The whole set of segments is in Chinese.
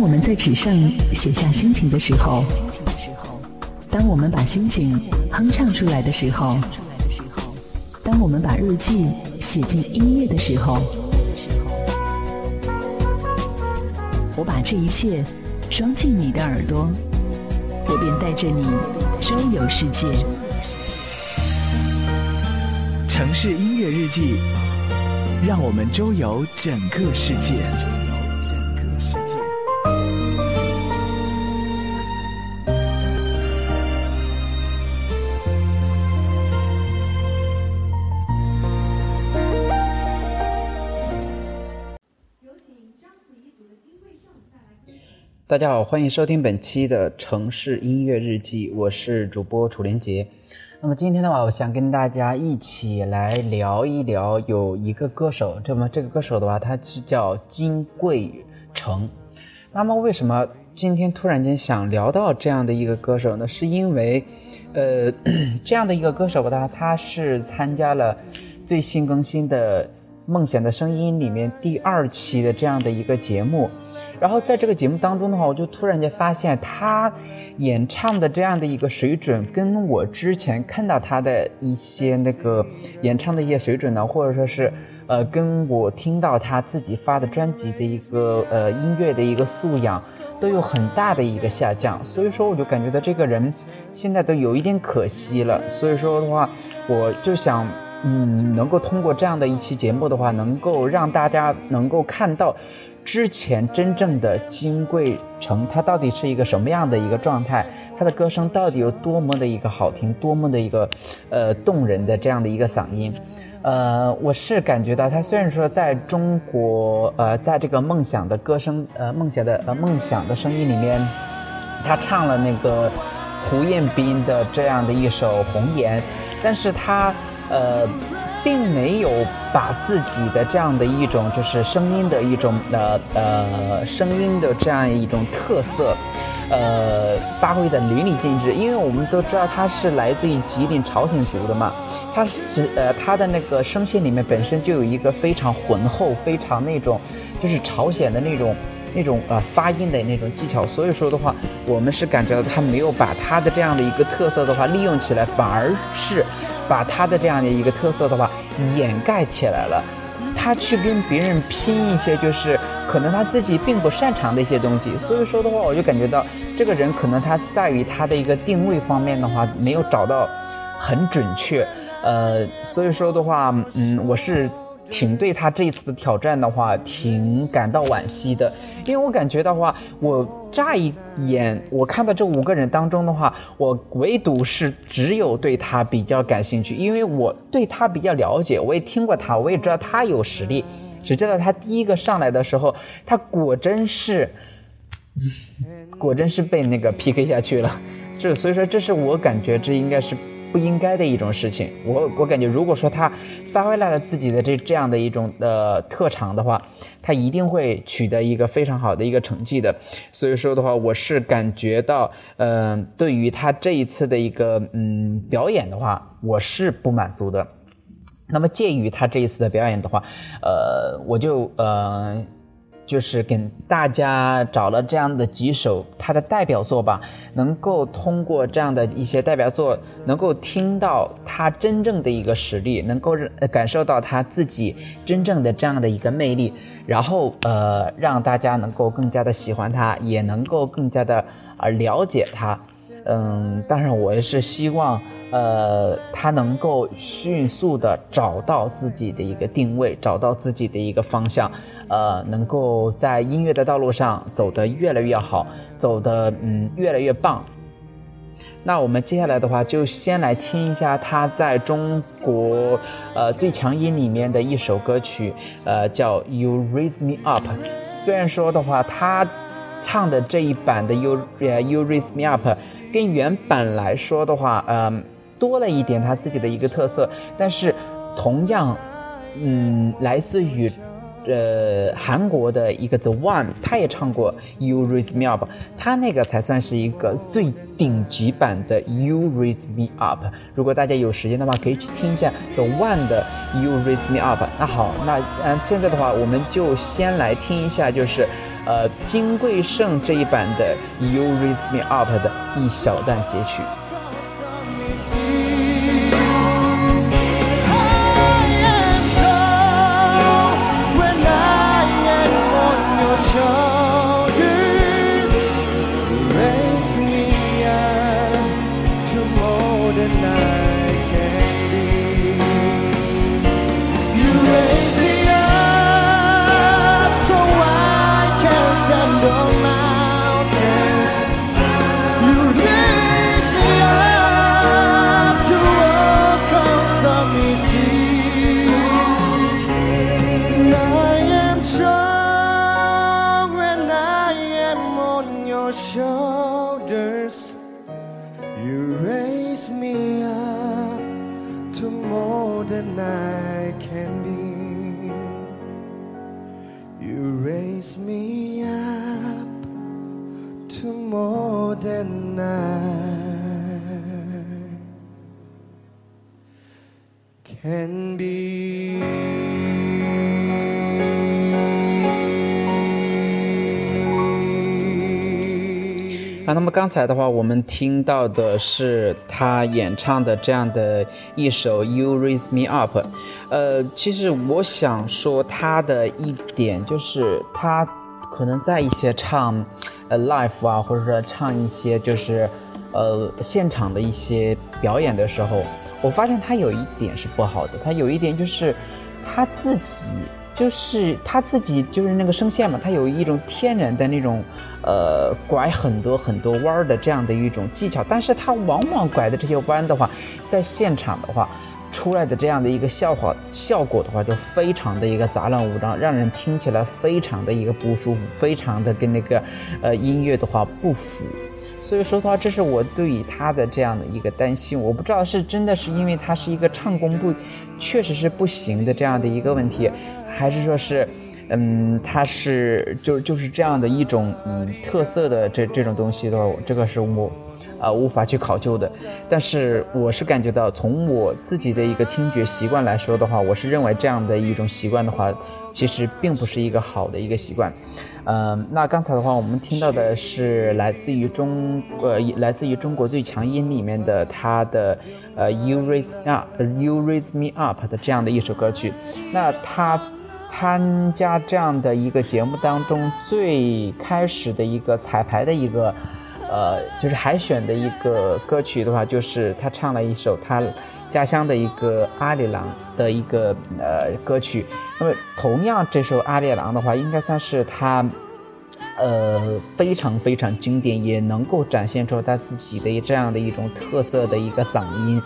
我们在纸上写下心情的时候，当我们把心情哼唱出来的时候，当我们把日记写进音乐的时候，我把这一切装进你的耳朵，我便带着你周游世界。城市音乐日记，让我们周游整个世界。大家好，欢迎收听本期的城市音乐日记，我是主播楚连杰。那么今天的话，我想跟大家一起来聊一聊，有一个歌手，这么这个歌手的话，他是叫金贵成。那么为什么今天突然间想聊到这样的一个歌手呢？是因为，呃，这样的一个歌手吧，他是参加了最新更新的《梦想的声音》里面第二期的这样的一个节目。然后在这个节目当中的话，我就突然间发现他演唱的这样的一个水准，跟我之前看到他的一些那个演唱的一些水准呢，或者说是呃，跟我听到他自己发的专辑的一个呃音乐的一个素养，都有很大的一个下降。所以说，我就感觉到这个人现在都有一点可惜了。所以说的话，我就想，嗯，能够通过这样的一期节目的话，能够让大家能够看到。之前真正的金贵成，他到底是一个什么样的一个状态？他的歌声到底有多么的一个好听，多么的一个呃动人的这样的一个嗓音？呃，我是感觉到他虽然说在中国呃，在这个梦想的歌声呃梦想的呃梦想的声音里面，他唱了那个胡彦斌的这样的一首《红颜》，但是他呃。并没有把自己的这样的一种就是声音的一种呃呃声音的这样一种特色，呃发挥的淋漓尽致。因为我们都知道他是来自于吉林朝鲜族的嘛，他是呃他的那个声线里面本身就有一个非常浑厚、非常那种就是朝鲜的那种那种呃发音的那种技巧。所以说的话，我们是感觉到他没有把他的这样的一个特色的话利用起来，反而是。把他的这样的一个特色的话掩盖起来了，他去跟别人拼一些就是可能他自己并不擅长的一些东西，所以说的话，我就感觉到这个人可能他在于他的一个定位方面的话没有找到很准确，呃，所以说的话，嗯，我是。挺对他这一次的挑战的话，挺感到惋惜的，因为我感觉的话，我乍一眼我看到这五个人当中的话，我唯独是只有对他比较感兴趣，因为我对他比较了解，我也听过他，我也知道他有实力，只知道他第一个上来的时候，他果真是，果真是被那个 PK 下去了，这所以说这是我感觉这应该是。不应该的一种事情，我我感觉，如果说他发挥了自己的这这样的一种呃特长的话，他一定会取得一个非常好的一个成绩的。所以说的话，我是感觉到，嗯，对于他这一次的一个嗯表演的话，我是不满足的。那么鉴于他这一次的表演的话，呃，我就呃。就是给大家找了这样的几首他的代表作吧，能够通过这样的一些代表作，能够听到他真正的一个实力，能够感受到他自己真正的这样的一个魅力，然后呃，让大家能够更加的喜欢他，也能够更加的呃了解他。嗯，当然我也是希望，呃，他能够迅速的找到自己的一个定位，找到自己的一个方向，呃，能够在音乐的道路上走得越来越好，走得嗯越来越棒。那我们接下来的话，就先来听一下他在中国呃最强音里面的一首歌曲，呃，叫 You Raise Me Up。虽然说的话，他唱的这一版的 You 呃 You Raise Me Up。跟原版来说的话，嗯，多了一点他自己的一个特色，但是同样，嗯，来自于呃，韩国的一个 The One，他也唱过 You Raise Me Up，他那个才算是一个最顶级版的 You Raise Me Up。如果大家有时间的话，可以去听一下 The One 的 You Raise Me Up。那好，那嗯，现在的话，我们就先来听一下，就是呃金贵晟这一版的 You Raise Me Up 的一小段截取。啊，那么刚才的话，我们听到的是他演唱的这样的一首《You Raise Me Up》。呃，其实我想说他的一点就是，他可能在一些唱呃 live 啊，或者说唱一些就是呃现场的一些表演的时候，我发现他有一点是不好的，他有一点就是他自己。就是他自己就是那个声线嘛，他有一种天然的那种，呃，拐很多很多弯的这样的一种技巧，但是他往往拐的这些弯的话，在现场的话，出来的这样的一个效果效果的话，就非常的一个杂乱无章，让人听起来非常的一个不舒服，非常的跟那个，呃，音乐的话不符。所以说的话，这是我对于他的这样的一个担心。我不知道是真的是因为他是一个唱功不，确实是不行的这样的一个问题。还是说是，嗯，它是就就是这样的一种嗯特色的这这种东西的话，这个是我啊无法去考究的。但是我是感觉到，从我自己的一个听觉习惯来说的话，我是认为这样的一种习惯的话，其实并不是一个好的一个习惯。嗯，那刚才的话，我们听到的是来自于中呃来自于中国最强音里面的他的呃 You Raise Up，You Raise Me Up 的这样的一首歌曲。那他。参加这样的一个节目当中，最开始的一个彩排的一个，呃，就是海选的一个歌曲的话，就是他唱了一首他家乡的一个阿里郎的一个呃歌曲。那么，同样这首阿里郎的话，应该算是他，呃，非常非常经典，也能够展现出他自己的这样的一种特色的一个嗓音。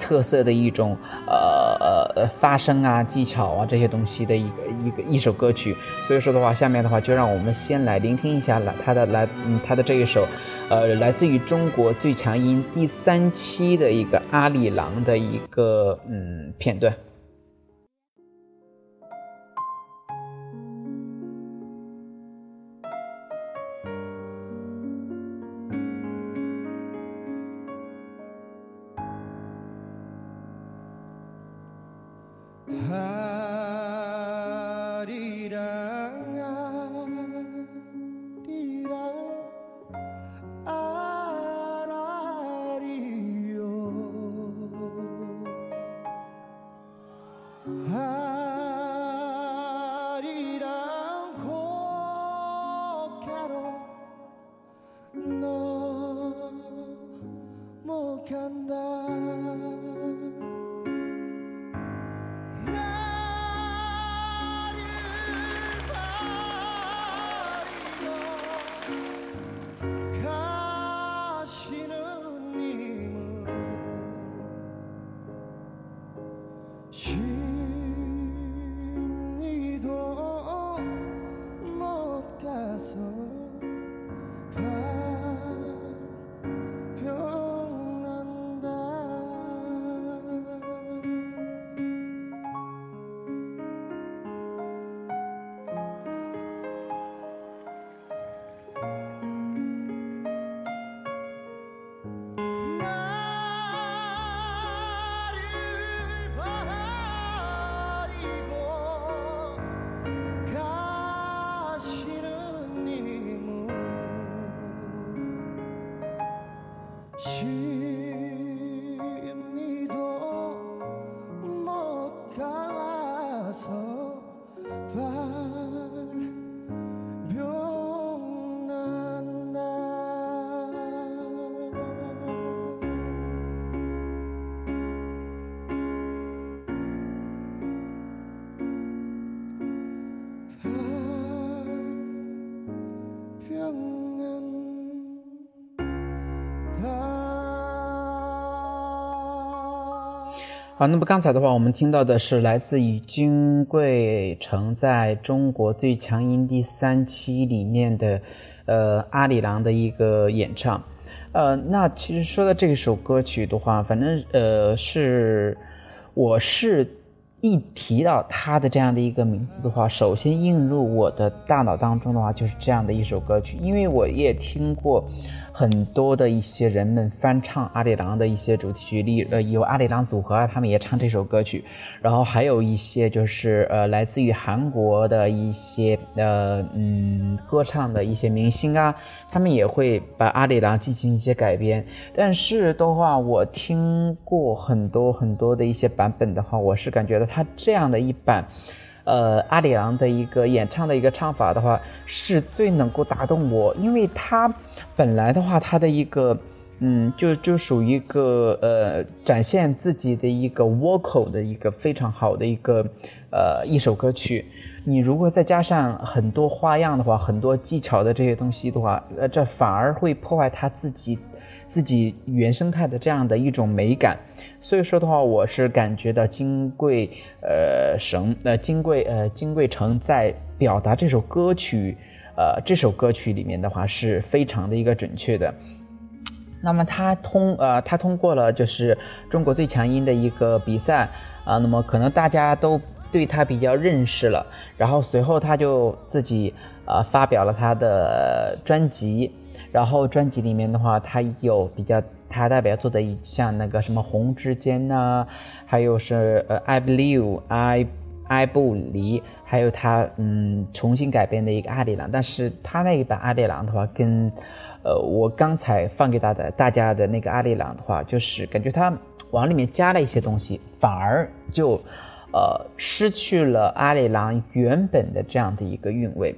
特色的一种呃呃发声啊技巧啊这些东西的一个一个一首歌曲，所以说的话，下面的话就让我们先来聆听一下来他的来嗯他的这一首，呃来自于中国最强音第三期的一个阿里郎的一个嗯片段。许好，那么刚才的话，我们听到的是来自于金贵成在中国最强音第三期里面的，呃，阿里郎的一个演唱。呃，那其实说到这首歌曲的话，反正呃是，我是一提到他的这样的一个名字的话，首先映入我的大脑当中的话，就是这样的一首歌曲，因为我也听过。很多的一些人们翻唱阿里郎的一些主题曲，例呃有阿里郎组合啊，他们也唱这首歌曲，然后还有一些就是呃来自于韩国的一些呃嗯歌唱的一些明星啊，他们也会把阿里郎进行一些改编。但是的话，我听过很多很多的一些版本的话，我是感觉到他这样的一版。呃，阿里郎的一个演唱的一个唱法的话，是最能够打动我，因为他本来的话，他的一个，嗯，就就属于一个呃，展现自己的一个 vocal 的一个非常好的一个呃一首歌曲。你如果再加上很多花样的话，很多技巧的这些东西的话，呃，这反而会破坏他自己。自己原生态的这样的一种美感，所以说的话，我是感觉到金贵呃神呃金贵呃金贵成在表达这首歌曲呃这首歌曲里面的话是非常的一个准确的。那么他通呃他通过了就是中国最强音的一个比赛啊，那么可能大家都对他比较认识了，然后随后他就自己啊发表了他的专辑。然后专辑里面的话，他有比较他代表作的一像那个什么《红之间》呐，还有是呃《I Believe》I I 不离，还有他嗯重新改编的一个《阿里郎》，但是他那一版《阿里郎》的话，跟呃我刚才放给大的大家的那个《阿里郎》的话，就是感觉他往里面加了一些东西，反而就。呃，失去了阿里郎原本的这样的一个韵味，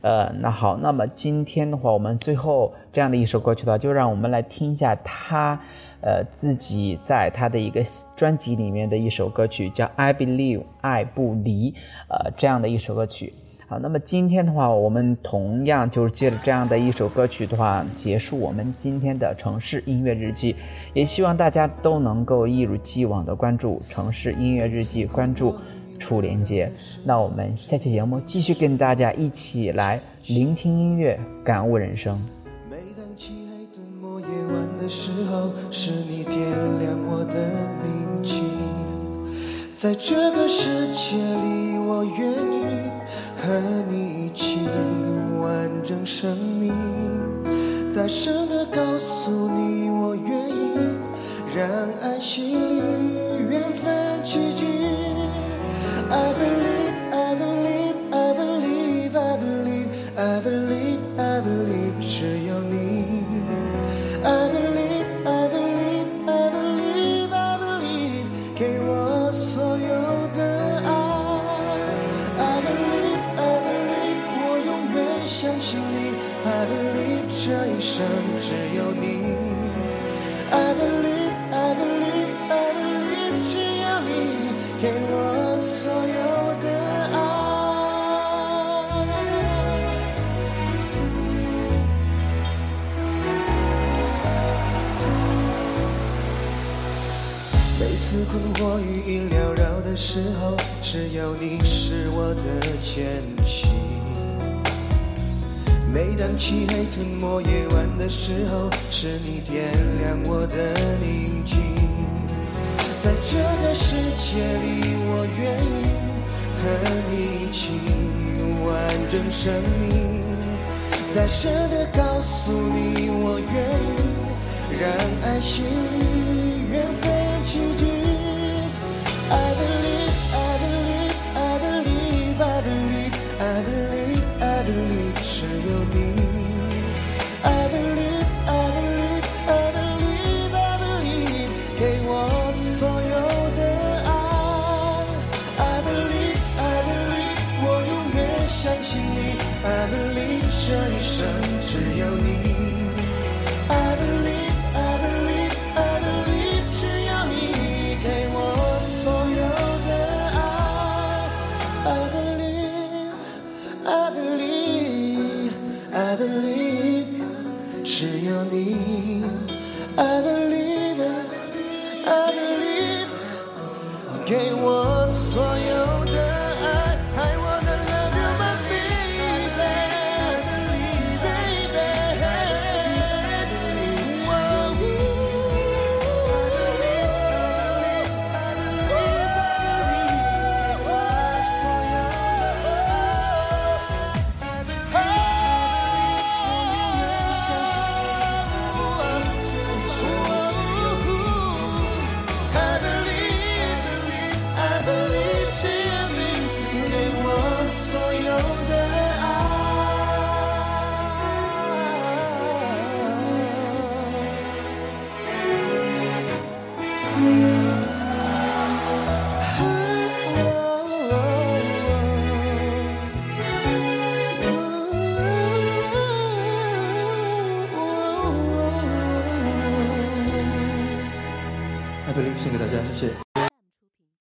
呃，那好，那么今天的话，我们最后这样的一首歌曲的话，就让我们来听一下他，呃，自己在他的一个专辑里面的一首歌曲，叫《I Believe》，爱不离，呃，这样的一首歌曲。好，那么今天的话，我们同样就是借着这样的一首歌曲的话，结束我们今天的城市音乐日记。也希望大家都能够一如既往的关注城市音乐日记，关注楚连杰。那我们下期节目继续跟大家一起来聆听音乐，感悟人生。每当漆黑吞没夜晚的时候，是你点亮我的宁静。在这个世界里，我愿意。和你一起完整生命，大声地告诉你，我愿意让爱洗礼，缘分奇迹。I believe, I believe, I believe, I believe, I believe, I believe，只有你，I believe，I believe，I believe 只有你给我所有的爱。每次困惑语音缭绕的时候，只有你是我的坚信。每当漆黑吞没夜晚的时候，是你点亮我的宁静。在这个世界里，我愿意和你一起完整生命。大声地告诉你，我愿意让爱洗礼，给我所有